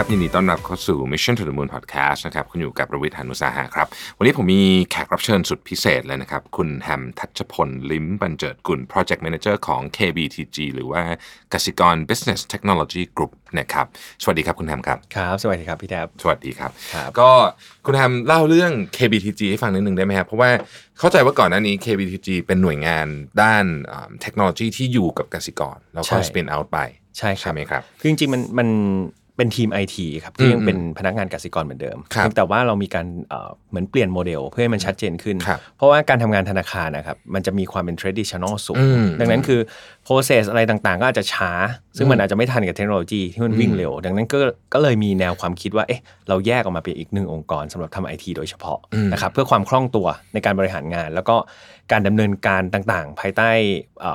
ครับ ยินดีต้อนรับเข้าสู่ Mission to the Moon Podcast นะครับ คุณอยู่กับประวิทยานุสาหะครับ วันนี้ผมมีแขกรับเชิญสุดพิเศษเลยนะครับ คุณแฮมทัชพล ลิมบันเจิดกุล Project Manager ของ KBTG หรือว่ากสิกร Business Technology Group นะครับ สวัสดีครับคุณแฮมครับ ครับ สวัสดีครับพี่แทบสวัสดีครับครับก็คุณแฮมเล่าเรื่อง KBTG ให้ฟังนิดนึงได้ไหมครับ เพราะว่าเข้าใจว่าก่อนหน้านี้ KBTG เป็นหน่วยงานด้านเทคโนโลยีที่อยู่กับกสิกร แล้วก็ spin out ไปใช่ครับไหมครับคือจริงๆมันมัน เป็นทีมไอทีครับที่ยังเป็นพนักงานกสิกรเหมือนเดิมครับเพียงแต่ว่าเรามีการเอ่อเหมือนเปลี่ยนโมเดลเพื่อให้มันชัดเจนขึ้นครับเพราะว่าการทำงานธนาคารนะครับมันจะมีความเป็น traditional สูงอืมดังนั้นคือ process อะไรต่างๆ ก็อาจจะช้า ซึ่งมันอาจจะไม่ทันกับเทคโนโลยีที่มันวิ่งเร็ว ดังนั้นก็ก็เลยมีแนวความคิดว่าเอ๊ะเราแยกออกมาเป็นอีกหนึ่งองค์กรสำหรับทำไอทีโดยเฉพาะนะครับเพื่อความคล่องตัวในการบริหารงาน แล้วก็การดำเนินการต่างๆ ภายใต้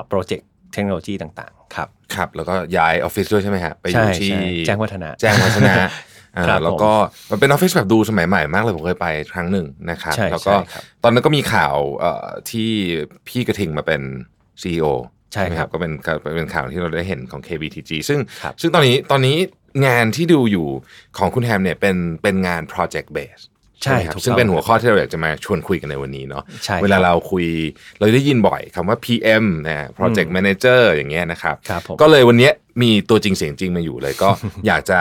โปรเจกต์ เทคโนโลยีต่างๆ ครับ ครับ แล้วก็ย้ายออฟฟิศด้วยใช่ไหมฮะไปอยู่ใช่ที่ใช่แจ้งวัฒนะ แจ้งวัฒนะอ่าครับแล้วก็มันเป็นออฟฟิศแบบดูสมัยใหม่มากเลยผมเคยไปครั้งหนึ่งนะครับใช่แล้วก็ใช่ครับตอนนั้นก็มีข่าวเอ่อที่พี่กระทิงมาเป็น CEO ใช่ไหมครับก็เป็นก็เป็นข่าวที่เราได้เห็นของ KBTG ซึ่งครับซึ่งตอนนี้ตอนนี้งานที่ดูอยู่ของคุณแฮมเนี่ยเป็นเป็นงาน project base ใช่ไหมครับถูกต้องซึ่งเป็นหัวข้อที่เราอยากจะมาชวนคุยกันในวันนี้เนาะใช่ครับเวลาเราคุยเราได้ยินบ่อยคำว่า PM นะ project manager อย่างเงี้ยนะครับครับผมก็เลยวันนี้มีตัวจริงเสียงจริงมาอยู่เลยก็อยากจะ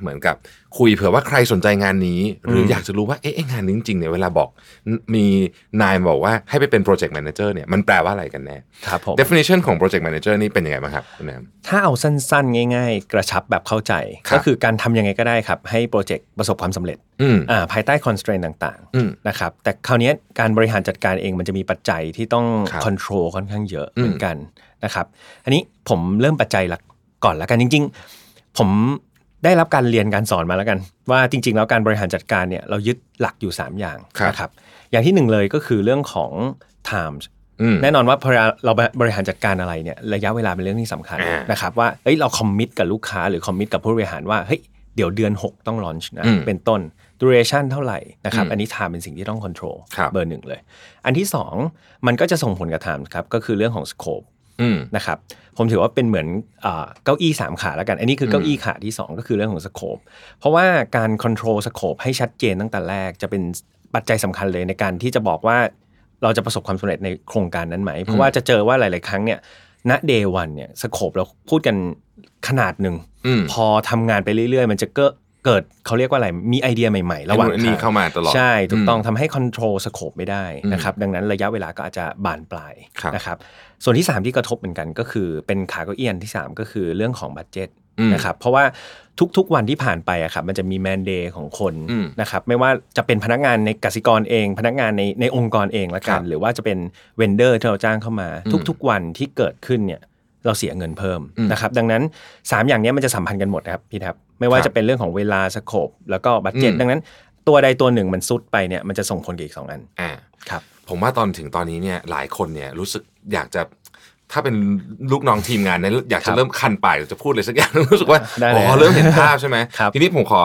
เหมือนกับ คุยเผื่อว่าใครสนใจงานนี้ หรืออยากจะรู้ว่าเอ๊ะเอ๊ะงานนี้จริงๆเนี่ยเวลาบอกมีนายบอกว่าให้ไปเป็น project manager เนี่ยมันแปลว่าอะไรกันแน่ครับผม definition ของ project manager นี่เป็นยังไงบ้างครับคุณแอมถ้าเอาสั้นๆ ง่าย ๆ กระชับแบบเข้าใจครับก็คือการทำยังไงก็ได้ครับ ให้โปรเจกต์ประสบความสำเร็จอืมอ่าภายใต้ constraint ต่างอืมๆนะครับแต่คราวนี้การบริหารจัดการเองมันจะมีปัจจัยที่ต้องครับ control ค่อนข้างเยอะเหมือนกันนะครับอันนี้ผมเริ่มปัจจัยหลักก่อนแล้วกันจริง ๆ ผม ได้รับการเรียนการสอนมาแล้วกัน ว่าจริง ๆ แล้วการบริหารจัดการเนี่ยเรายึดหลักอยู่ 3 อย่างครับนะครับอย่างที่หนึ่งเลยก็คือเรื่องของ times อืมแน่นอนว่าพอเราบริหารจัดการอะไรเนี่ยระยะเวลาเป็นเรื่องที่สำคัญอ่านนะครับว่าเอ้ยเราคอมมิตกับลูกค้าหรือคอมมิตกับผู้บริหารว่าเฮ้ยเดี๋ยวเดือน 6 ต้องลอนช์นะอืมเป็นต้น duration เท่าไหร่นะครับอืมอันนี้ time เป็นสิ่งที่ต้อง control ครับเบอร์หนึ่งเลย อันที่ 2 มันก็จะส่งผลกับ time ครับก็คือเรื่องของ scope อืม นะครับผมถือว่าเป็นเหมือนเอ่อเก้าอี้3ขาแล้วกัน อันนี้คือเก้าอี้ขาที่ 2 ก็คือเรื่องของสโคปเพราะว่าการค o n t r o l สโคปให้ชัดเจนตั้งแต่แรกจะเป็นปัจจัยสำคัญเลยในการที่จะบอกว่าเราจะประสบความสำเร็จในโครงการนั้นไหม เพราะว่าจะเจอว่าหลาย ๆ ครั้งเนี่ยณ day one เนี่ย scope เราพูดกันขนาดหนึ่งอืมพอทำงานไปเรื่อย ๆ มันจะเกิด เกิดเขาเรียกว่าอะไร มีไอเดียใหม่ๆ ระหว่างไอ้นู่นไอ้นี่ทเข้ามาตลอด ใช่ ถูกต้องอืมทำให้ control scope ไม่ได้นะครับ ดังนั้นระยะเวลาก็อาจจะบานปลายครับนะครับ ส่วนที่ 3 ที่กระทบเหมือนกันก็คือเป็นขาเก้าอี้อันที่ 3 ก็คือเรื่องของ budget อืมนะครับ เพราะว่าทุกๆวันที่ผ่านไปอะครับมันจะมี man-day ของคนอืมนะครับไม่ว่าจะเป็นพนักงานในกสิกรเอง พนักงานในในองค์กรเองละกันครับหรือว่าจะเป็น vendor ที่เราจ้างเข้ามาอืมทุกๆวันที่เกิดขึ้นเนี่ย เราเสียเงินเพิ่มอืมนะครับดังนั้น 3 อย่างเนี้ยมันจะสัมพันธ์กันหมดนะครับพี่แท็บไม่ว่าครับจะเป็นเรื่องของเวลา scope แล้วก็ budget อืมดังนั้น ตัวใดตัวหนึ่งมันทรุดไปเนี่ยมันจะส่งผลกับอีกสองอันอ่าครับผมว่าตอนถึงตอนนี้เนี่ยหลายคนเนี่ยรู้สึกอยากจะถ้าเป็นลูกน้องทีมงานเนี่ยอยากจะครับเริ่มคันปากอยากจะพูดเลยสักอย่างรู้สึกว่าได้เลยอ๋อเริ่มเห็นภาพใช่ไหมครับทีนี้ผมขอ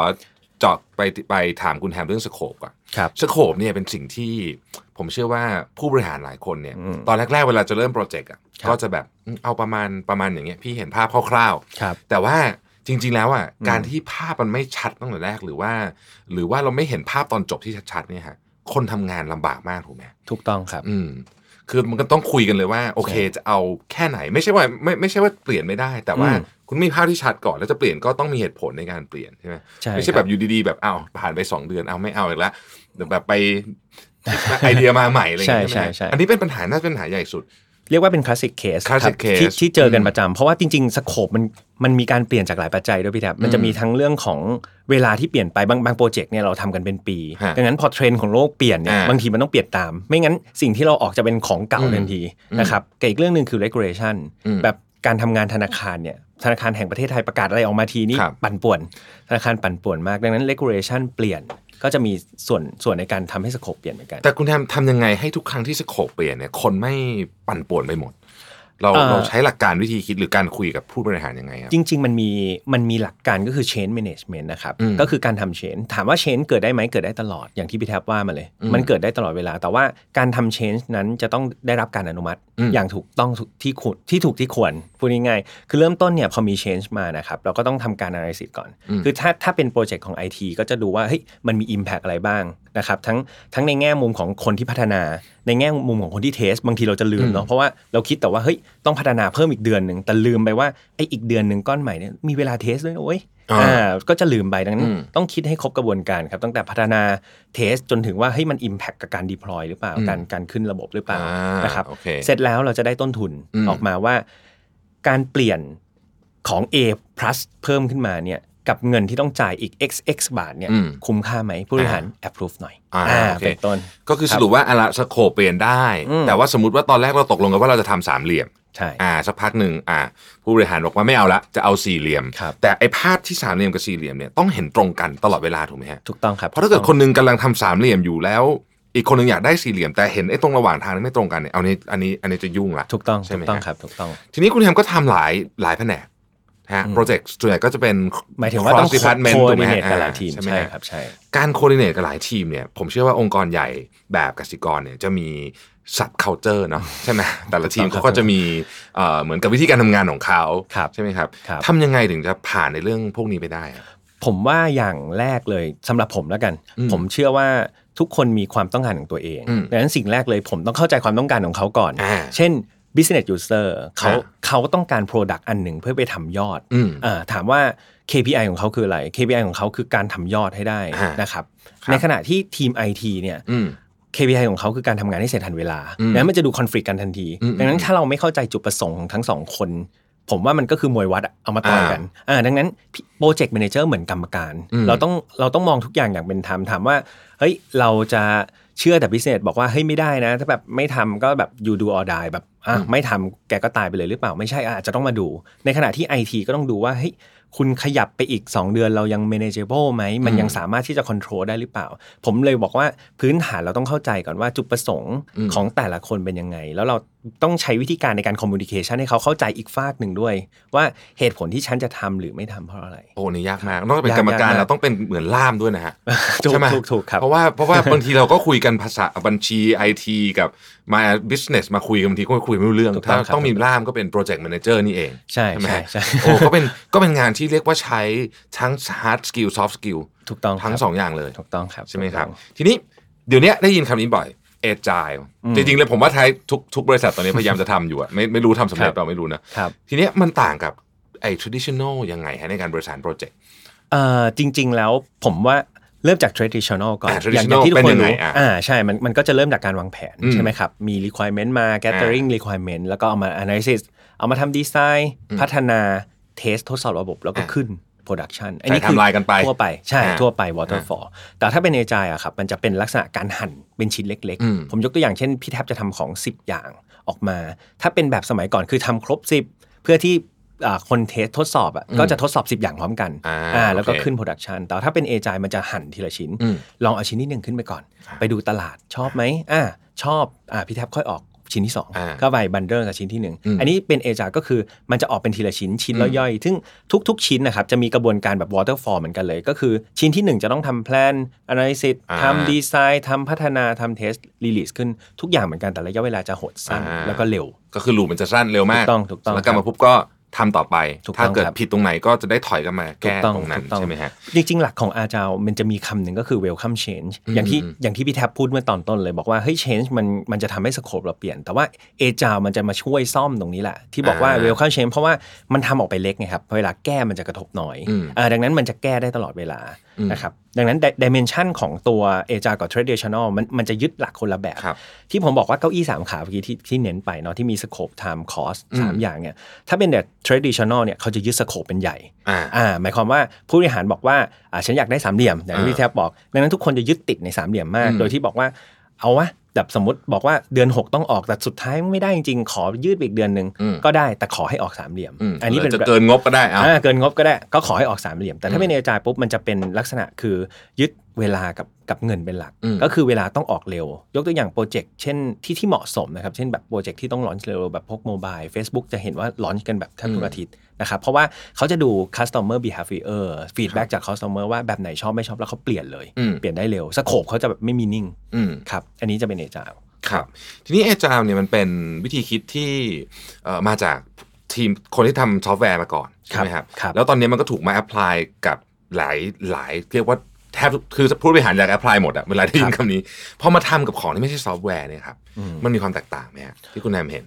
เจาะไปไปถามคุณแฮมเรื่อง scope ก่อนครับ scope เนี่ยเป็นสิ่งที่ ผมเชื่อว่าผู้บริหารหลายคนเนี่ยอืมตอนแรกๆ เวลาจะเริ่มโปรเจกต์อะครับก็จะแบบอืมเอาประมาณประมาณอย่างเงี้ยพี่เห็นภาพคร่าวๆครับแต่ว่าจริง ๆ แล้วอะอืมการที่ภาพมันไม่ชัดตั้งแต่แรกหรือว่า หรือว่าเราไม่เห็นภาพตอนจบที่ชัดๆเนี่ยฮะคนทำงานลำบากมากถูกไหมถูกต้องครับ อืมคือมันก็ต้องคุยกันเลยว่า โอเคจะเอาแค่ไหน ไม่ใช่ว่าไม่ไม่ใช่ว่าเปลี่ยนไม่ได้ แต่ว่าอืมคุณมีภาพที่ชัดก่อนแล้วจะเปลี่ยนก็ต้องมีเหตุผลในการเปลี่ยนใช่ไหมใช่ไม่ใช่คแบรับบอยู่ดีๆแบบอ้าวผ่านไปสองเดือนเอาไม่เอาอีกแล้วเดี๋ยวแบบไปไอเดียมาใหม่อะไรอย่างเงี้ยใช่ไหมใช่ใช่อันนี้เป็นปัญหาน่าจะเป็นปัญหาใหญ่สุด เรียกว่าเป็นคลาสสิกเคส classic ที่ case ที่เจอกันอืมประจำเพราะว่าจริง ๆ scope มันมันมีการเปลี่ยนจากหลายปัจจัยด้วยพี่แทบมันจะมีทั้งเรื่องของเวลาที่เปลี่ยนไปบางบางโปรเจกต์เนี่ยเราทำกันเป็นปีฮะดังนั้นพอเทรนด์ของโลกเปลี่ยนเนี่ยอ่าบางทีมันต้องเปลี่ยนตาม ไม่งั้นสิ่งที่เราออกจะเป็นของเก่าอืมทันทีนะครับกับอีกเรื่องหนึ่งคือ regulation อืมแบบการทำงานธนาคารเนี่ยธนาคารแห่งประเทศไทยประกาศอะไรออกมาทีนี่ครับปั่นป่วน ธนาคารปั่นป่วนมากดังนั้น regulation เปลี่ยน ก็จะมีส่วนส่วนในการทำให้สโคปเปลี่ยนเหมือนกันแต่คุณแฮมทำยังไงให้ทุกครั้งที่สโคปเปลี่ยนเนี่ยคนไม่ปั่นป่วนไปหมด เราเอ่อเราใช้หลักการวิธีคิดหรือการคุยกับผู้บริหารยังไงครับจริง ๆ มันมีมันมีหลักการก็คือ change management นะครับอืมก็คือการทำ change ถามว่า change เกิดได้ไหมเกิดได้ตลอดอย่างที่พี่แทบว่ามาเลยอืมมันเกิดได้ตลอดเวลา แต่ว่าการทำ change นั้นจะต้องได้รับการอนุมัติ อืมอย่างถูกต้องที่ควรที่ถูกที่ควรพูดง่ายๆคือเริ่มต้นเนี่ยพอมี change มานะครับเราก็ต้องทำการ analysis ก่อน คือถ้าถ้าเป็นโปรเจกต์ของ IT ก็จะดูว่าเฮ้ยมันมี impact อะไรบ้างนะครับทั้งทั้งในแง่มุมของคนที่พัฒนา ในแง่มุมของคนที่เทสบางทีเราจะลืมเนาะเพราะว่าเราคิดแต่ว่าเฮ้ยต้องพัฒนาเพิ่มอีกเดือนหนึ่งแต่ลืมไปว่าไอ้อีกเดือนหนึ่งก้อนใหม่เนี่ยมีเวลาเทสด้วยนะโอ้ย อ่าอ่าก็จะลืมไปดังนั้นอืมต้องคิดให้ครบกระบวนการครับ ตั้งแต่พัฒนาเทสจนถึงว่าเฮ้ยมัน impact กับการ deploy หรือเปล่าอืมการการขึ้นระบบหรือเปล่าอ่านนะครับโอเคเสร็จแล้วเราจะได้ต้นทุนอืมออกมาว่า การเปลี่ยนของ A plus เพิ่มขึ้นมาเนี่ย กับเงินที่ต้องจ่ายอีก xx บาทเนี่ยอืมคุ้มค่าไหมผู้บริหาร approve หน่อยอ่าอ่าโอเคเป็นต้น ก็คือสรุปว่าอะไรสโคปเปลี่ยนได้อืมแต่ว่าสมมติว่าตอนแรกเราตกลงกันว่าเราจะทำสามเหลี่ยมใช่อ่าสักพักหนึ่งอ่า ผู้บริหารบอกว่าไม่เอาละจะเอาสี่เหลี่ยมครับแต่ไอ้ภาพที่สามเหลี่ยมกับสี่เหลี่ยมเนี่ยต้องเห็นตรงกันตลอดเวลาถูกไหมฮะถูกต้องครับเพราะถ้าเกิดคนหนึงกำลังทำสามเหลี่ยมอยู่แล้วอีกคนหนึงอยากได้สี่เหลี่ยมแต่เห็นไอ้ตรงระหว่างทางนั้นไม่ตรงกันเนี่ยเอานี้อันนี้อันนี้จะยุ่งละถูกต้องใช่ถูไหมกต้องฮะครับถูกต้อง ทีนี้คุณแฮมก็ทำหลายหลายแผนกนะ ฮะอืมโปรเจกต์ส่วนใหญ่ก็จะเป็นหมายถึงว่าต้อง cross department โคถูกไหมดิเนฮะตกับหลายอ่ทีมใช่ไหมใช่ฮะครับใช่การโคดิเนตกับหลายทีมเนี่ยผมเชื่อว่าองค์กรใหญ่แบบกสิกรเนี่ยจะมีสับ culture เนาะใช่ไหมแต่ละทีมถูกต้องเขาก็จะมีเอ่อเหมือนกับวิธีการทำงานของเขาครับใช่ไหมครับครับทำยังไงถึงจะผ่านในเรื่องพวกนี้ไปได้อะผมว่าอย่างแรกเลยสำหรับผมแล้วกันอืมผมเชื่อว่าทุกคนมีความต้องการของตัวเองอืมดังนั้นสิ่งแรกเลยผมต้องเข้าใจความต้องการของเขาก่อนอ่าเช่น business user เขาอ่าเขาต้องการ product อันหนึ่งเพื่อไปทำยอดอืมอ่าถามว่า KPI ของเขาคืออะไร KPI ของเขาคือการทำยอดให้ได้อ่านะครับครับ ในขณะที่ทีม IT เนี่ยอืม KPI ของเขาคือการทำงานให้เสร็จทันเวลาอืมดังนั้นมันจะดู conflict กันทันทีอืมดังนั้นถ้าเราไม่เข้าใจจุดประสงค์ของทั้งสองคน ผมว่ามันก็คือมวยวัดอะเอามาต่อยกันอ่าดังนั้น project manager เหมือนกรรมการอืมเราต้องเราต้องมองทุกอย่างอย่างเป็นธรรมถามว่าเฮ้ยเราจะเชื่อแต่ business บอกว่าเฮ้ยไม่ได้นะ ถ้าแบบไม่ทำก็แบบ you do or die แบบ อะไม่ทำแกก็ตายไปเลยหรือเปล่าไม่ใช่อะอาจจะต้องมาดู ในขณะที่ IT ก็ต้องดูว่าเฮ้ยคุณขยับไปอีก 2 เดือนเรายัง manageable ไหม มันยังสามารถที่จะ control ได้หรือเปล่า ผมเลยบอกว่าพื้นฐานเราต้องเข้าใจก่อนว่าจุดประสงค์อืมของแต่ละคนเป็นยังไง แล้วเรา ต้องใช้วิธีการในการ communication ให้เขาเข้าใจอีกฝากหนึ่งด้วย ว่าเหตุผลที่ฉันจะทำหรือไม่ทำเพราะอะไร โอ้นี่ยากมาก นอกจากเป็นกรรมการยากมากเราต้องเป็นเหมือนล่ามด้วยนะฮะถูกใช่ไหมถูกถูกครับเพราะว่าเพราะว่าบางทีเราก็คุยกันภาษาบัญชีไอทีกับมา business มาคุยกันบางทีก็คุยไม่รู้เรื่องถูกต้ถ้าองครับต้องมีล่ามก็เป็น project manager นี่เองใช่ไหมใช่ฮะใช่โอ้ก็เป็นก็เป็นงานที่เรียกว่าใช้ทั้ง hard skill soft skill ถูกต้องทั้งครับสองอย่างเลยถูกต้องครับใช่ไหมครับถูกต้องทีนี้เดี๋ยวนี้ได้ยินคำนี้บ่อย agile อืมจริงๆเลยผมว่าไทยทุกทุกบริษัทตอนนี้พยายามจะทำอยู่อะไม่ไม่รู้ทำสำเร็จครับเปล่าไม่รู้นะครับทีเนี้ยมันต่างกับไอ้ traditional ยังไงฮะในการบริหารโปรเจกต์เอ่อจริง ๆ แล้วผมว่าเริ่มจาก traditional ก่อนอ่าอย่าง traditional ที่ทุกเป็นคนยังไงรู้อะอ่าใช่มันมันก็จะเริ่มจากการวางแผนอืมใช่ไหมครับ มี requirement มา gathering requirement แล้วก็เอามา analysis เอามาทำดีไซน์ พัฒนา test ทดสอบระบบแล้วก็อ่าขึ้น production ใช้ไทม์ไลน์กันไปทั่วไปใช่อ่าทั่วไป waterfall แต่ถ้าเป็น agile อะครับมันจะเป็นลักษณะการหั่นเป็นชิ้นเล็กอืมๆผมยกตัวอย่างเช่นพี่แทบจะทำของ 10 อย่างออกมา ถ้าเป็นแบบสมัยก่อนคือทำครบ 10 เพื่อที่อ่าคนเทสทดสอบอะก็จะทดสอบ 10 อย่างพร้อมกันอ่าอ่าแล้วก็โอเคขึ้น production แต่ถ้าเป็น a g i มันจะหั่นทีละชิ้นอืมลองเอาชิ้นที่หนึ่งขึ้นไปก่อน ไปดูตลาดชอบไหมอ่าชอบอ่าพี่แทบค่อยออก ชิ้นที่อ่า2ก็ไปบันเดอร์กับชิ้นที่อืม1อันนี้เป็น a g i ก็คือมันจะออกเป็นทีละชิ้นชิ้นละย่อยซึ่งทุก ๆ ชิ้นนะครับจะมีกระบวนการแบบ waterfall เหมือนกันเลย ก็คือชิ้นที่ 1 จะต้องทำ plan analysis อ่าทำดีไซน์ทำพัฒนาทำ test release ขึ้นทุกอย่างเหมือนกันแต่ระยะเวลาจะหดสั้นอ่าแล้วก็เร็ว ก็คือลูปมันจะสั้นเร็วมากถูกต้องถูกต้องแล้วกลับครัมาบปุ๊บก็ ทำต่อไปถูกต้องถ้าเกิดครับผิดตรงไหนก็จะได้ถอยกลันมาถูแก้กต้องตรงนั้นถูกต้องใช่ไหมฮะ จริงๆ หลักของอาจาวมันจะมีคำหนึ่งก็คือ welcome change อย่างที่อืมอย่างที่พี่แทบพูดเมื่อตอนต้นเลยบอกว่าเฮ้ย change มันมันจะทำให้สโคปเราเปลี่ยน แต่ว่า agile มันจะมาช่วยซ่อมตรงนี้แหละ ที่บอกว่าอ่า welcome change เพราะว่ามันทำออกไปเล็กไงครับเวลาแก้มันจะกระทบน้อยอืมอ่าดังนั้นมันจะแก้ได้ตลอดเวลาอืม นะครับดังนั้น dimension ของตัว agile กับ traditional มันมันจะยึดหลักคนละแบบครับที่ผมบอกว่าเก้าอี้สามขาเมื่อกี้ที่ที่เน้นไปเนาะที่มี scope time cost สามอืมอย่างเนี่ยถ้าเป็นแบบ traditional เนี่ยเขาจะยึด scope เป็นใหญ่อ่าอ่าหมายความว่าผู้บริหารบอกว่าอ่าฉันอยากได้สามเหลี่ยมอย่างที่พี่แทบบอกดังนั้นทุกคนจะยึดติดในสามเหลี่ยมมากอืมโดยที่บอกว่าเอาวะ แบบสมมติบอกว่าเดือน 6 ต้องออกแต่สุดท้ายไม่ได้จริงๆ ขอยืดไปอีกเดือนหนึ่งอืมก็ได้แต่ขอให้ออกสามเหลี่ยมอืมอันนี้เป็นจะเกินงบก็ได้เอาอ่าเกินงบก็ได้ก็ขอให้ออกสามเหลี่ยม แต่ถ้าเป็นเอจายปุ๊บมันจะเป็นลักษณะคือยึดเวลากับกับเงินเป็นหลักอืมก็คือเวลาต้องออกเร็ว ยกตัวอย่างโปรเจกต์เช่นที่ที่เหมาะสมนะครับ เช่นแบบโปรเจกต์ที่ต้อง launch เร็วแบบพวก mobile Facebook จะเห็นว่า launch กันแบบแทบทุกอาทิตย์นะครับเพราะว่าเขาจะดู customer behavior feedback จาก customer ว่าแบบไหนชอบไม่ชอบแล้วเขาเปลี่ยนเลยอืมเปลี่ยนได้เร็ว scope เขาจะแบบไม่มีนิ่งอืมครับอันนี้จะเป็น Agile ครับ ทีนี้ Agile เนี่ยมันเป็นวิธีคิดที่เอ่อมาจากทีมคนที่ทำซอฟต์แวร์มาก่อนใช่ไหมครับครับแล้วตอนนี้มันก็ถูกมา apply กับหลายหลายเรียกว่าแทบคือผู้บริหารอยาก apply หมดอะเวลาได้ยินคำนี้พอมาทำกับของที่ไม่ใช่ซอฟต์แวร์เนี่ยครับมันมีความแตกต่างไหมฮะที่คุณแอมเห็น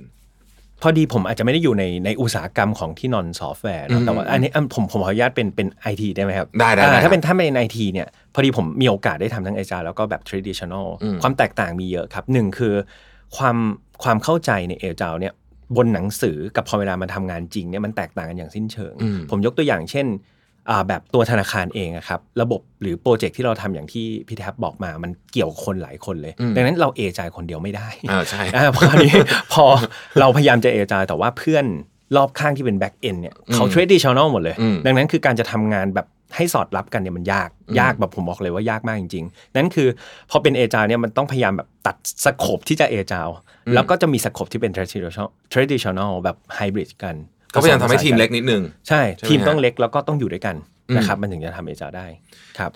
พอดีผมอาจจะไม่ได้อยู่ในในอุตสาหกรรมของที่ non-software อืมแต่ว่าอันนี้อันผมผมขออนุญาตเป็นเป็นไอทีได้ไหมครับ ได้ได้อ่าได้ถ้าเป็นถ้าเป็นไอทีเนี่ย พอดีผมมีโอกาสได้ทำทั้ง a อจาแล้วก็แบบ traditional อืมความแตกต่างมีเยอะครับหนึ่งคือความความเข้าใจใน Agile เนี่ยบนหนังสือกับพอเวลามาทำงานจริงเนี่ยมันแตกต่างกันอย่างสิ้นเชิงอืมผมยกตัวอย่างเช่นอ่า แบบตัวธนาคารเองอะครับระบบหรือโปรเจกต์ที่เราทำอย่างที่พี่แท็บบอกมามันเกี่ยวกับคนหลายคนเลยอืมดังนั้นเรา Agile คนเดียวไม่ได้อ่าใช่อ่าพอนี้พอเราพยายามจะ Agile แต่ว่าเพื่อนรอบข้างที่เป็น back-end เนี่ยเขาอืม traditional หมดเลยอืมดังนั้นคือการจะทำงานแบบให้สอดรับกันเนี่ยมันยากยากแบบผมบอกเลยว่ายากมากจริง ๆ นั่นคือพอเป็น Agile เนี่ยมันต้องพยายามแบบตัด scope ที่จะ Agile แล้วก็จะมี scope ที่เป็น traditional traditional แบบไฮบริดกัน ก็พยายามทำให้ทีมเล็กนิดนึง ใช่ใช่ไหมทีมฮะต้องเล็กแล้วก็ต้องอยู่ด้วยกันอืมนะครับมันถึงจะทำเอจาได้ครับ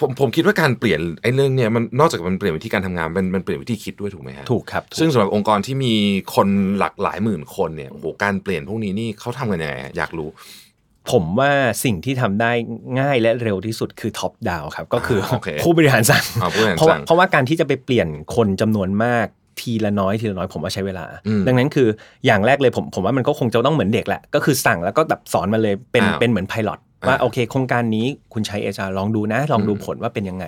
ผมผมคิดว่าการเปลี่ยนไอ้เรื่องเนี่ยมันนอกจากมันเปลี่ยนวิธีการทำงานมันมันเปลี่ยนวิธีคิดด้วยถูกไหมฮะถูกครับถูกซึ่งสำหรับองค์กรที่มีคนหลักหลายหมื่นคนเนี่ยโอ้โหการเปลี่ยนพวกนี้นี่เขาทำกันยังไงฮะอยากรู้ ผมว่าสิ่งที่ทำได้ง่ายและเร็วที่สุดคือท็อปดาวครับก็คืออ่าโอเคผู้บริหารสั่งอ่าผู้บริหารเพราะว่าสั่งเพราะว่าการที่จะไปเปลี่ยนคนจำนวนมาก ทีละน้อยทีละน้อยผมว่าใช้เวลาอืมดังนั้นคืออย่างแรกเลยผมผมว่ามันก็คงจะต้องเหมือนเด็กแหละ ก็คือสั่งแล้วก็แบบสอนมาเลยเป็นอ้าวเป็นเหมือนไพลอตว่าอ่าโอเค โครงการนี้คุณใช้เอจาลองดูนะ ลองดูอืมผลว่าเป็นยังไง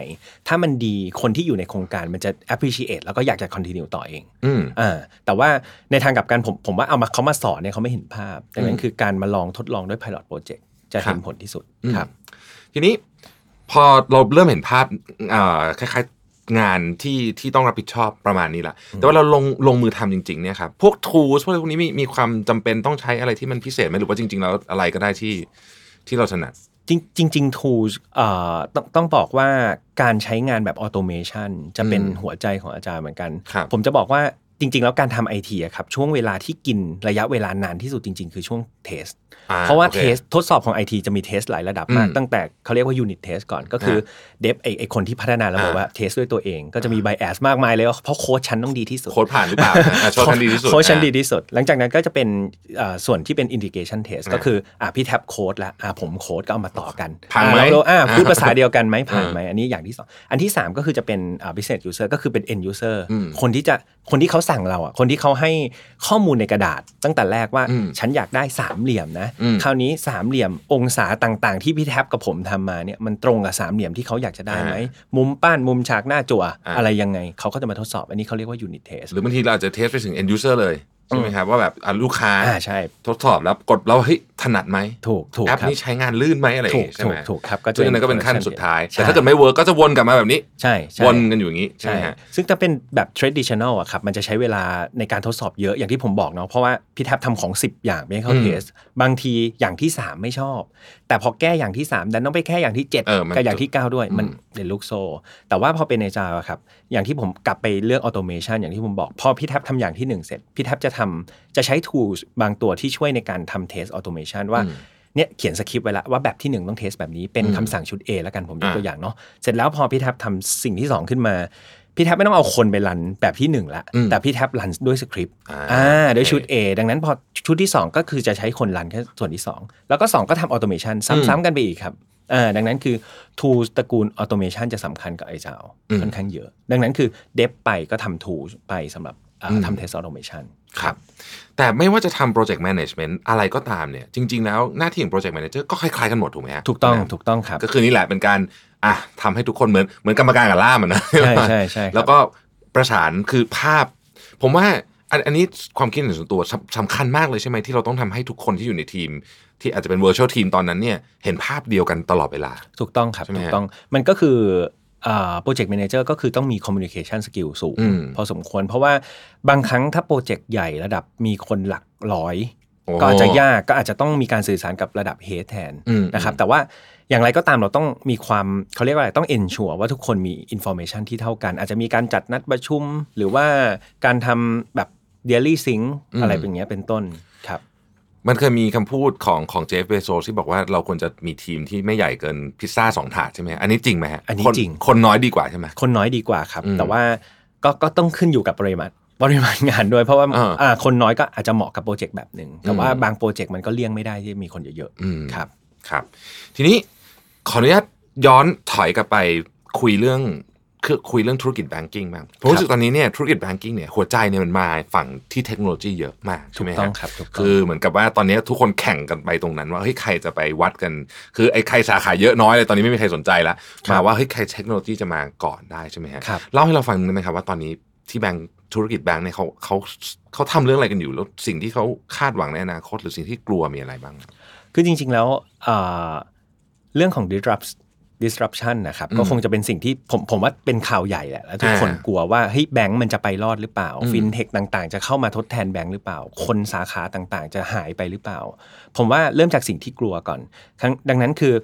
ถ้ามันดีคนที่อยู่ในโครงการมันจะ appreciate แล้วก็อยากจะ continue ต่อเองอืมอ่าแต่ว่าในทางกลับกันผมผมว่าเอามาเขามาสอนเนี่ยเขาไม่เห็นภาพดังนั้นคือการมาลองทดลองด้วย pilot project จะเห็นครับผลที่สุดอืมครับ ทีนี้พอเราเริ่มเห็นภาพเอ่อคล้ายๆ งานที่ที่ต้องรับผิดชอบประมาณนี้ละแต่ว่าเราลงลงมือทำจริงๆเนี่ยครับพวก tools พวกนี้มีมีความจำเป็นต้องใช้อะไรที่มันพิเศษไหมหรือว่าจริง ๆ แล้วอะไรก็ได้ที่ที่เราถนัดจริงจริงๆ tools เอ่อต้องต้องบอกว่าการใช้งานแบบ automation จะเป็นอืมหัวใจของ Agile เหมือนกันครับผมจะบอกว่าจริง ๆ แล้วการทำไอทีอะครับช่วงเวลาที่กินระยะเวลานานที่สุดจริง ๆ คือช่วง test อ่ เพราะว่าโอเค test ทดสอบของ IT จะมี test หลายระดับมากอืมตั้งแต่เขาเรียกว่า unit test ก่อนก็คือเดฟไอไอคนที่พัฒนาระบบอ่าว่าเทสด้วยตัวเอง ก็จะมี bias มากมายเลยว่าเพราะโค้ดชั้นต้องดีที่สุด โค้ดผ่านหรือเปล่าอะโค้ดชั้นดีที่สุดโค้ดชั้นอะดีที่สุด หลังจากนั้นก็จะเป็นเอ่อส่วนที่เป็น integration test อ่าก็คืออะพี่แท็บโค้ดแล้วอะผมโค้ดก็เอามาต่อกันผ่านไหมอะเราอะอ่าพูดภาษาเดียวกันไหมผ่านอ่าไหมอันนี้อย่างที่สองอันที่สามก็คือจะเป็นอ่า business user ก็คือเป็น end user อืมคนที่จะคนที่เขาสั่งเราอะคนที่เขาให้ข้อมูลในกระดาษตั้งแต่แรกว่าอืมฉันอยากได้สามเหลี่ยมนะอืมคราวนี้สามเหลี่ยมองศาต่างๆ ที่พี่แท็บกับผมทำมาเนี่ยมันตรงกับสามเหลี่ยมที่เขาอยากจะได้ไหมมุมป้านมุมฉากหน้าจั่วอ่าอะไรยังไงเขาก็จะมาทดสอบ อันนี้เขาเรียกว่า unit test หรือบางทีเราอาจจะ test ไปถึง end user เลยใช่ไหมครับว่าแบบอะลูกค้าอ่าใช่ทดสอบแล้วกดแล้วเฮ้ย ถนัดไหมถูกถูกแอปครับนี้ใช้งานลื่นไหมอะไรอย่างถูกงี้ใช่ไหมถูกถูกครับก็จะซึ่งอันนั้นก็เป็นขั้นสุดท้ายใช่แต่ถ้าเกิดไม่ work ก็จะวนกลับมาแบบนี้ ใช่ใช่วนกันอยู่อย่างนี้ใช่ใช่ไหมฮะซึ่งถ้าเป็นแบบ traditional อะครับมันจะใช้เวลาในการทดสอบเยอะอย่างที่ผมบอกเนาะเพราะว่าพี่แทบทำของ 10 อย่างไม่ให้เข้าอืม test บางทีอย่างที่ 3 ไม่ชอบ แต่พอแก้อย่างที่ 3 ดันต้องไปแก้อย่างที่เออมัน7กับอย่างที่ 9 ด้วยอืมมันเป็นลูกโซ่แต่ว่าพอเป็นในจาครับอย่างที่ผมกลับไปเรื่อง automation อย่างที่ผมบอกพอพี่แทบทำอย่างที่ 1 เสร็จพี่แทบจะทำ จะใช้ tools บางตัวที่ช่วยในการทำ test automation ว่าอืมเนี่ยเขียนสคริปต์ไว้แล้วว่าแบบที่ 1 ต้อง test แบบนี้เป็นอืมคำสั่งชุด A แล้วกันผมยกอ่าตัวอย่างเนาะเสร็จแล้วพอพี่แทบทำสิ่งที่ 2 ขึ้นมา พี่แทบไม่ต้องเอาคนไป run แบบที่ 1 ละอืมแต่พี่แทบ run ด้วยสคริปต์อ่าอ่าด้วยโอเคชุด A ดังนั้นพอชุดที่ 2 ก็คือจะใช้คน run แค่ส่วนที่ 2 แล้วก็ 2 ก็ทำ automation ซ้ำๆกันไปอีกครับอ่าดังนั้นคือ tools ตระกูล automation จะสำคัญกับ Agile อืมค่อนข้างเยอะ ดังนั้นคือ dev ไปก็ทำ tools ไปสำหรับอ่าอืม ทำ test automation ครับ แต่ไม่ว่าจะทำ project management อะไรก็ตามเนี่ย จริง ๆ แล้วหน้าที่ของ project manager ก็คล้ายๆกันหมดถูกไหมฮะถูกต้องนะถูกต้องครับ ก็คือนี่แหละเป็นการอะทำให้ทุกคนเหมือนเหมือนกรรมการกับล่ามอะนะใช่ใช่ใช่ครับแล้วก็ประสานคือภาพ ผมว่าอันอันนี้ความคิดเห็นส่วนตัวสำสำคัญมากเลยใช่ไหมที่เราต้องทำให้ทุกคนที่อยู่ในทีม ที่อาจจะเป็น virtual team ตอนนั้นเนี่ยเห็นภาพเดียวกันตลอดเวลา ถูกต้องครับใช่ไหมถูฮะกต้องมันก็คือ project manager ก็คือต้องมีคอมมิ n นิเคชันสกิลสูงอืมพอสมควร เพราะว่าบางครั้งถ้าโปรเจกต์ใหญ่ระดับมีคนหลักร้อยโอ้ก็อาจจะยากก็อาจจะต้องมีการสื่อสารกับระดับ head แทนอืมนะครับ แต่ว่าอย่างไรก็ตามเราต้องมีความเขาเรียกว่าอะไรต้อง ensure ว่าทุกคนมีอินโฟ a t ชันที่เท่ากัน อาจจะมีการจัดนัดประชุม หรือว่าการทำแบบ daily sync อืมอะไรเป็นอย่างเงี้ยเป็นต้นครับ มันเคยมีคำพูดของของเจฟฟ์ เบโซสที่บอกว่าเราควรจะมีทีมที่ไม่ใหญ่เกินพิซซ่าสองถาดใช่ไหมอันนี้จริงไหมฮะอันนี้คนจริงคนน้อยดีกว่าใช่ไหมคนน้อยดีกว่าครับอืมแต่ว่าก็ก็ต้องขึ้นอยู่กับปริมาณปริมาณงานด้วยเพราะว่าอ่าอ่าคนน้อยก็อาจจะเหมาะกับโปรเจกต์แบบหนึ่งแต่ว่าอืมบางโปรเจกต์มันก็เลี่ยงไม่ได้ที่มีคนเยอะอืมๆครับครับ ทีนี้ขออนุญาตย้อนถอยกลับไปคุยเรื่อง คือคุยเรื่องธุรกิจ banking บ้างผมรู้สึกตอนนี้เนี่ยธุรกิจ banking เนี่ยหัวใจเนี่ยมันมาฝั่งที่เทคโนโลยีเยอะมากใช่ไหมถูกต้องครับถูกต้องคือเหมือนกับว่าตอนนี้ทุกคนแข่งกันไปตรงนั้น ว่าเฮ้ยใครจะไปวัดกัน คือไอ้ใครสาขาเยอะน้อยเลยตอนนี้ไม่มีใครสนใจละมาว่าเฮ้ยใครเทคโนโลยีจะมาก่อนได้ใช่ไหมฮะครับเล่าให้เราฟังนิดนึงได้ไหมครับว่าตอนนี้ที่แบงก์ธุรกิจแบงก์เนี่ยเขาเขาเขาทำเรื่องอะไรกันอยู่แล้วสิ่งที่เขาคาดหวังในอนาคต หรือสิ่งที่กลัวมีอะไรบ้าง คือจริง ๆแล้วเอ่อเรื่องของ disrupt disruption นะครับอืมก็คงจะเป็นสิ่งที่ผมผมว่าเป็นข่าวใหญ่แหละแล้วทุกคนอ่ากลัวว่าเฮ้ยแบงก์มันจะไปรอดหรือเปล่าอืมฟินเทคต่างๆ จะเข้ามาทดแทนแบงก์หรือเปล่า คนสาขาต่างๆ จะหายไปหรือเปล่า ผมว่าเริ่มจากสิ่งที่กลัวก่อนทั้งดังนั้นคือ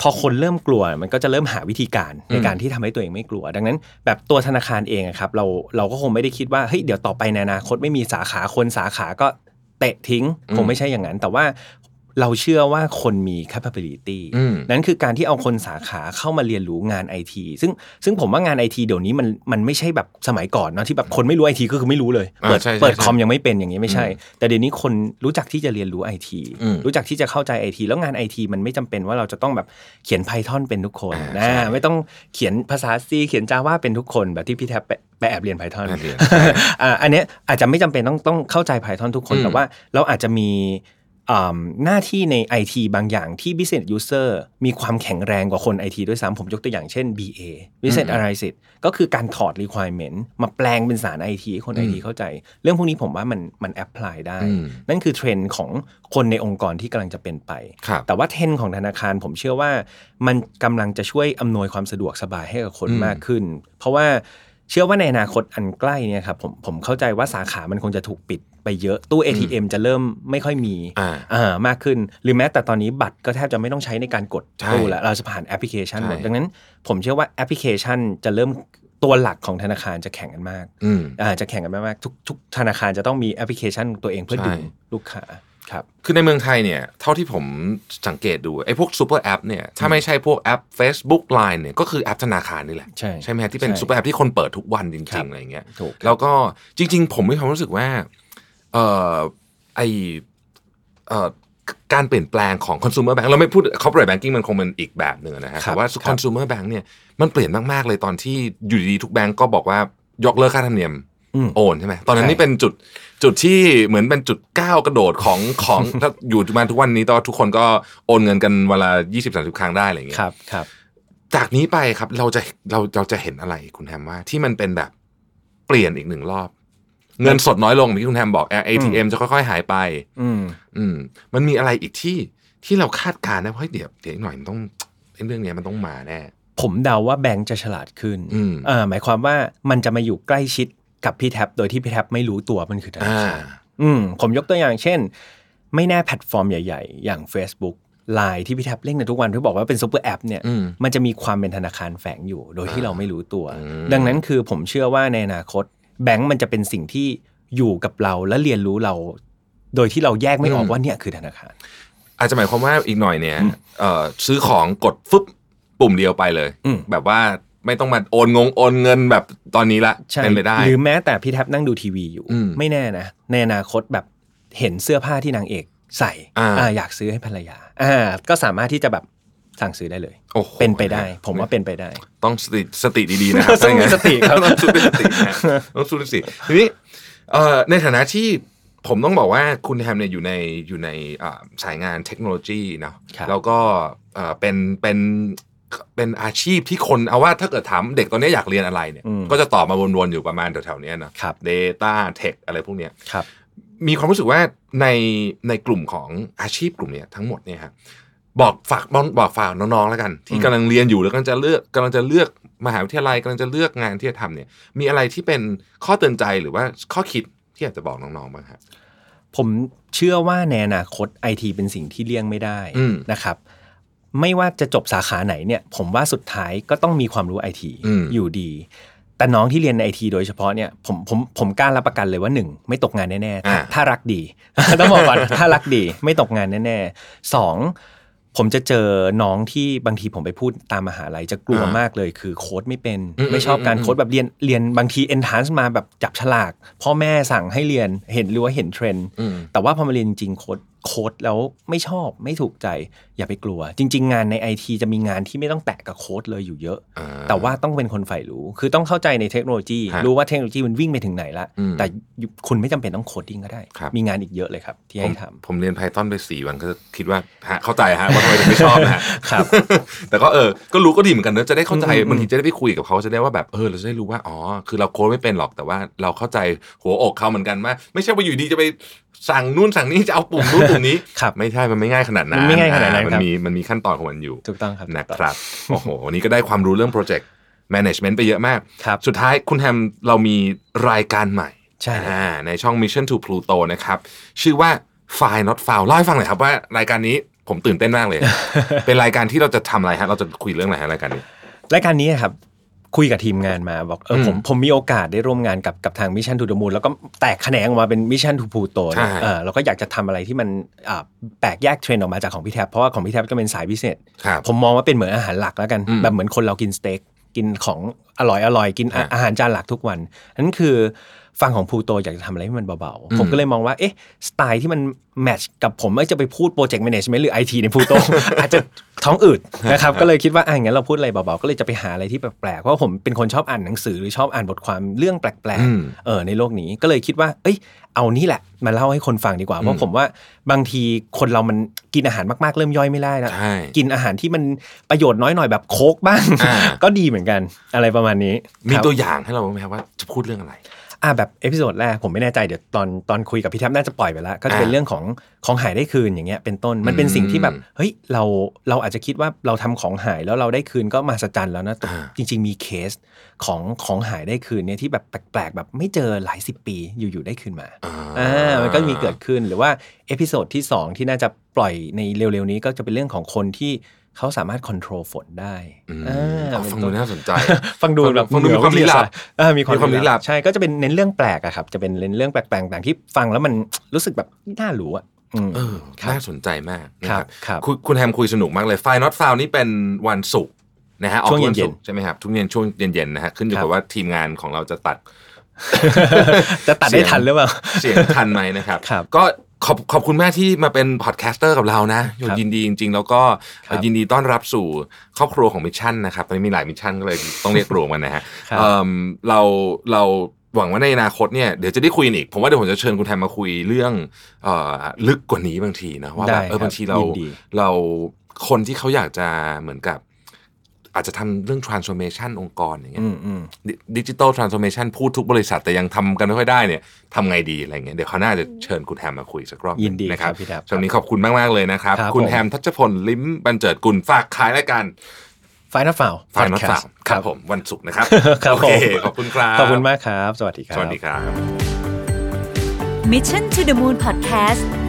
พอคนเริ่มกลัวมันก็จะเริ่มหาวิธีการในการที่ทำให้ตัวเองไม่กลัว ดังนั้น แบบตัวธนาคารเองอะครับเราเราก็คงไม่ได้คิดว่าเฮ้ยเดี๋ยวต่อไปในอนาคตไม่มีสาขาคนสาขาก็เตะทิ้งคงไม่ใช่อย่างนั้น แต่ว่า เราเชื่อว่าคนมี capability อืมนั่นคือการที่เอาคนสาขาเข้ามาเรียนรู้งานไอทีซึ่งซึ่งผมว่างานไอทีเดี๋ยวนี้มันมันไม่ใช่แบบสมัยก่อนเนอะที่แบบคนไม่รู้ไอทีก็คือไม่รู้เลยอ่าเปิดใช่ใช่เปิดใช่คอมยังไม่เป็นอย่างนี้ไม่ใช่ แต่เดี๋ยวนี้คนรู้จักที่จะเรียนรู้ไอทีอืมรู้จักที่จะเข้าใจไอทีแล้วงานไอทีมันไม่จำเป็นว่าเราจะต้องแบบเขียน Python เป็นทุกคนอ่านะใช่ไม่ต้องเขียนภาษา C เขียน Java เป็นทุกคนแบบที่พี่แทบไปไปแอบเรียน Python แอบเรียนอ่าอันเนี้ยอาจจะไม่จำเป็นต้องต้องเข้าใจ Python ทุกคนอืมแต่ว่าเราอาจจะมีอ่า หน้าที่ใน IT บางอย่างที่ Business User มีความแข็งแรงกว่าคน IT ด้วยซ้ำผมยกตัวอย่างเช่น BA Business Analysis ก็คือการถอด requirement มาแปลงเป็นสาร IT ให้คน IT เข้าใจ เรื่องพวกนี้ผมว่ามันมัน apply ได้อืมนั่นคือเทรนด์ของคนในองค์กรที่กำลังจะเป็นไปครับแต่ว่าเทรนด์ของธนาคารผมเชื่อว่า มันกำลังจะช่วยอำนวยความสะดวกสบายให้กับคนอืมมากขึ้น เพราะว่าเชื่อว่าในอนาคตอันใกล้เนี่ยครับผมผมเข้าใจว่าสาขามันคงจะถูกปิด ไปเยอะตู้ ATM จะเริ่มไม่ค่อยมีอ่าอ่ามากขึ้น หรือแม้แต่ตอนนี้บัตรก็แทบจะไม่ต้องใช้ในการกดใช่ตู้แล้วเราจะผ่านแอปพลิเคชันหมดใช่ดังนั้น ผมเชื่อว่าแอปพลิเคชันจะเริ่มตัวหลักของธนาคารจะแข่งกันมากอืมอ่าจะแข่งกันมากๆทุกทุกธนาคารจะต้องมีแอปพลิเคชันตัวเองเพื่อใช่ดึงลูกค้าครับคือในเมืองไทยเนี่ยเท่าที่ผมสังเกตดูไอ้พวกซูเปอร์แอปเนี่ยถ้าไม่ใช่พวกแอป Facebook Line เนี่ยก็คือแอปธนาคารนี่แหละ ใช่ใช่ไหมฮะที่เป็นใช่ซูเปอร์แอปที่คนเปิดทุกวันจริงๆครัริงบอะไรอย่างเงี้ยถูกครับแล้วก็จริง ๆ ผมมีความรู้สึกว่า เอ่อไอเอ่อการเปลี่ยนแปลงของ consumer bank เราไม่พูด corporate banking มันคงเป็นอีกแบบหนึ่งนะฮะครับแต่ว่าครับ consumer bank เนี่ยมันเปลี่ยนมากๆเลยตอนที่อยู่ดีๆทุกแบงก์ก็บอกว่ายกเลิกค่าธรรมเนียมอืมโอนใช่ไหมตอนนั้นใช่นี่เป็นจุดจุดที่เหมือนเป็นจุดก้าวกระโดดของของถ้าอยู่มาทุกวันนี้ตอนทุกคนก็โอนเงินกันเวลา20 30ครั้งได้อะไรอย่างเงี้ยครับครับ จากนี้ไปครับเราจะเราเราจะเห็นอะไรคุณแฮมว่า ที่มันเป็นแบบเปลี่ยนอีกหนึ่งรอบ เงินสดน้อยลงอย่างที่คุณแฮมบอก ATM จะค่อยๆหายไป อืมอืมมันมีอะไรอีกที่ที่เราคาดการณ์นะเพราะเดี๋ยวเดี๋ยวอีกหน่อยมันต้องไอ้เรื่องเนี้ยมันต้องมาแน่ผมเดาว่าแบงค์จะฉลาดขึ้นอืมเอ่อหมายความว่ามันจะมาอยู่ใกล้ชิดกับพี่แท็บโดยที่พี่แท็บไม่รู้ตัวมันคือธนาคารอ่าอืมผมยกตัวอย่างเช่น ไม่แน่แพลตฟอร์มใหญ่ ๆ อย่าง Facebook ไลน์ที่พี่แท็บเล่นในทุกวันที่บอกว่าเป็นซูเปอร์แอปเนี่ยอืมมันจะมีความเป็นธนาคารแฝงอยู่ โดยที่เราไม่รู้ตัวอืมดังนั้นคือผมเชื่อว่าในอนาคต แบงค์มันจะเป็นสิ่งที่อยู่กับเราและเรียนรู้เรา โดยที่เราแยกไม่ออกว่าเนี่ยคือธนาคาร อาจจะหมายความว่าอีกหน่อยเนี่ยเอ่อซื้อของกดฟึบปุ่มเดียวไปเลยอืมแบบว่าไม่ต้องมาโอนงงโอนเงินแบบตอนนี้ละใช่เป็นไปได้ หรือแม้แต่พี่แท็บนั่งดูทีวีอยู่อืมไม่แน่นะ ในอนาคตแบบเห็นเสื้อผ้าที่นางเอกใส่อ่าอ่าอยากซื้อให้ภรรยา อ่า ก็สามารถที่จะแบบ สั่งซื้อได้เลยโอ้โหเป็นไปได้ ผมว่าเป็นไปได้ ต้องสติสติดีๆนะครับต้องมีสติครับต้องสู้ด้วยสตินะต้องสู้ด้วยสติทีนี้เอ่อในฐานะที่ผมต้องบอกว่าคุณแฮมเนี่ยอยู่ในอยู่ในอ่าสายงานเทคโนโลยีเนาะครับแล้วก็เอ่อเป็นเป็นเป็นอาชีพที่คนเอาว่าถ้าเกิดถามเด็กตอนนี้อยากเรียนอะไรเนี่ยอืมก็จะตอบมาวนๆอยู่ประมาณแถวๆเนี้ยเนาะครับ Data Tech อะไรพวกเนี้ยครับมีความรู้สึกว่าในในกลุ่มของอาชีพกลุ่มเนี้ยทั้งหมดเนี่ยครั บบอกฝากบอกบอกฝากน้องๆแล้วกัน ที่อืมกำลังเรียนอยู่แล้วกำลังจะเลือกกำลังจะเลือกมหาวิทยาลัยกำลังจะเลือกงานที่จะทำเนี่ย มีอะไรที่เป็นข้อเตือนใจหรือว่าข้อคิดที่อยากจะบอกน้องๆบ้างครับผมเชื่อว่าในอนาคตไอทีเป็นสิ่งที่เลี่ยงไม่ได้อืมนะครับ ไม่ว่าจะจบสาขาไหนเนี่ย ผมว่าสุดท้ายก็ต้องมีความรู้ไอทีอืมอยู่ดี แต่น้องที่เรียนในไอทีโดยเฉพาะเนี่ยผมผมผมกล้ารับประกันเลยว่าหนึ่งไม่ตกงานแน่ๆถ้าอ่าถ้ารักดี ต้องบอกก่อนถ้ารักดี ไม่ตกงานแน่ๆสอง ผมจะเจอน้องที่บางทีผมไปพูดตามมหาลัยจะกลัวมากเลยอ่า คือโค้ดไม่เป็นอืมไม่ชอบการอืมโค้ดแบบเรียนเรียนบางที enhance มาแบบจับฉลาก พ่อแม่สั่งให้เรียนเห็นหรือว่าเห็นเทรนด์อืมแต่ว่าพอมาเรียนจริงโค้ดโค้ดแล้วไม่ชอบไม่ถูกใจอย่าไปกลัว จริง ๆ งานในไอทีจะมีงานที่ไม่ต้องแตะกับโค้ดเลยอยู่เยอะอ่าแต่ว่าต้องเป็นคนใฝ่รู้ คือต้องเข้าใจในเทคโนโลยีฮะรู้ว่าเทคโนโลยีมันวิ่งไปถึงไหนละอืมแต่คุณไม่จำเป็นต้อง coding ก็ได้ครับมีงานอีกเยอะเลยครับ ที่ผมให้ทำผมเรียน Python ไปสี่วันก็คิดว่าฮะเข้าใจฮะว่าทำไมถึงไม่ชอบนะฮะครับแต่ก็เออก็รู้ก็ดีเหมือนกันเนอะจะได้เข้าใจอืมอืมบางทีจะได้ไปคุยกับเขาจะได้ว่าแบบเออเราจะได้รู้ว่าอ๋อคือเราโค้ดไม่เป็นหรอกแต่ว่าเราเข้าใจหัวอกเขาเหมือนกันว่าไม่ใช่ว่าอยู่ดีจะไปสั่งนู่นสั่งนี่จะเอาปุ่มนู่นปุ่มนี้ครับไม่ใช่มันไม่ง่ายขนาดนั้นมันไม่ง่ายขนาดนั้นอ่มัครับมีมันมีขั้นตอนของมันอยู่ถูกต้องครับนะครับโอ้โหวันนี้ก็ได้ความรู้เรื่องโปรเจกต์ management ไปเยอะมากครับสุดท้ายคุณแฮมเรามีรายการใหม่ใช่อ่าในช่อง Mission to Pluto นะครับ ชื่อว่า File Not Found เล่าให้ฟังหน่อยครับว่ารายการนี้ผมตื่นเต้นมากเลย เป็นรายการที่เราจะทำอะไรฮะเราจะคุยเรื่องอะไรฮะรายการนี้ รายการนี้ครับ คุยกับทีมงานมาบอกเอออมผมผมมีโอกาสได้ร่วมงานกับกับทาง Mission To The Moon แล้วก็แตกแขนงออกมาเป็น Mission To Pluto ใช่แล้วก็อยากจะทำอะไรที่มันอ่าแปลกแยกเทรนด์ออกมาจากของพี่แท็บเพราะว่าของพี่แท็บก็เป็นสายพิเศษครับผมมองว่าเป็นเหมือนอาหารหลักแล้วกันอืมแบบเหมือนคนเรากินสเต็กกินของอร่อยอร่อยกินอาฮะอาหารจานหลักทุกวันนั่นคือ ฟังของพูโตอยากจะทำอะไรให้มันเบาอืมๆผมก็เลยมองว่า เอ๊ะ สไตล์ที่มันแมทช์กับผมไม่จะไปพูดโปรเจกต์แมネจเมนต์หรือไอทีในพูโต อาจจะท้องอืดนะครับ ก็เลยคิดว่าอะงั้นเราพูดอะไรเบาๆ ก็เลยจะไปหาอะไรที่แปลกๆ เพราะว่าผมเป็นคนชอบอ่านหนังสือหรือชอบอ่านบทความเรื่องแปลกอืมๆเออในโลกนี้ ก็เลยคิดว่า เอ้ย เอานี่แหละ มาเล่าให้คนฟังดีกว่า เพอืราะมผมว่าบางทีคนเรามันกินอาหารมากๆ เริ่มย่อยไม่ได้แล้วใช่กินอาหารที่มันประโยชน์น้อยหน่อยแบบโค้กบ้างอ่าก็ดีเหมือนกัน อะไรประมาณนี้ มีครับตัวอย่างให้เราไหมครับว่าจะพูดเรื่องอะไร อ่าแบบ episode แรกผมไม่แน่ใจเดี๋ยวตอนตอนคุยกับพี่แท็บน่าจะปล่อยไปแล้ว ก็จะเป็นอ่าเรื่องของของหายได้คืนอย่างเงี้ยเป็นต้นมันเป็นสิ่งที่แบบอืมเฮ้ยเราเราอาจจะคิดว่าเราทำของหายแล้วเราได้คืนก็มหัศจรรย์แล้วนะแต่อ่าจริง ๆ มีเคสของของหายได้คืนเนี่ยที่แบบแปลกๆแบบไม่เจอหลายสิบปีอยู่ๆได้คืนมาอ่ามันก็มีเกิดขึ้นหรือว่า episode ที่ 2 ที่น่าจะปล่อยในเร็วๆนี้ก็จะเป็นเรื่องของคนที่ เขาสามารถควบคุมฝนได้อืมอ่าเอาฟังดูน่าสนใจ ฟังดูแบบฟังดูมีความลี้ลับเออมีความมีความลี้ลับใช่ก็จะเป็นเน้นเรื่องแปลกอะครับ จะเป็นเน้นเรื่องแปลกๆต่างๆที่ฟังแล้วมันรู้สึกแบบน่ารู้อะอืมเออครับน่าสนใจมากนะคครัรับบครับณคุณแฮมคุยสนุกมากเลยไฟนอตฟาวนี่เป็นวันศุกร์นะฮะออกช่วงทุกวันเย็ศุนกๆร์ใช่ไหมครับทุกเย็นช่วงเย็นๆนะฮะขึ้นอยู่ครักับบว่าทีมงานของเราจะตัด จะตัดได้ทันหรือเปล่าเสียงทันไหมนะครับครับก็ ขอบขอบคุณมากที่มาเป็น podcaster กับเรานะครับยินดีจริง ๆ แล้วก็ครับยินดีต้อนรับสู่ครอบครัวของ Mission นะครับตอนนี้มีหลาย Mission ก็เลยต้องเรียกรวมกันนะฮะครับเอิ่มเราเราหวังว่าในอนาคตเนี่ยเดี๋ยวจะได้คุยกันอีก ผมว่าเดี๋ยวผมจะเชิญคุณแทนมาคุยเรื่องเอ่อลึกกว่านี้บางทีนะว่าแบบได้เออครับบางทีเรายินดีเราคนที่เขาอยากจะเหมือนกับ อาจจะทำเรื่อง transformation องค์กรอย่างเงี้ยอืมอืม digital transformation พูดทุกบริษัทแต่ยังทำกันไม่ค่อยได้เนี่ยทำไงดีอะไรเงี้ยเดี๋ยวเขาวหน่าจะเชิญคุณแฮมมาคุยสักรอบยินดีนะครับครับพี่แท็บช่วงนี้ขอบคุณมาก ๆ เลยนะครับครับคุณผมแฮมทัชพลลิ้มบันเจิดกุลฝากขายรายการไฟนอลฟาวไฟนอตฝากครับผมวันศุกร์นะครับครับโอเคผมขอบคุณครับขอบคุณมากครับ สวัสดีครับ สวัสดีครับ Mission to the Moon Podcast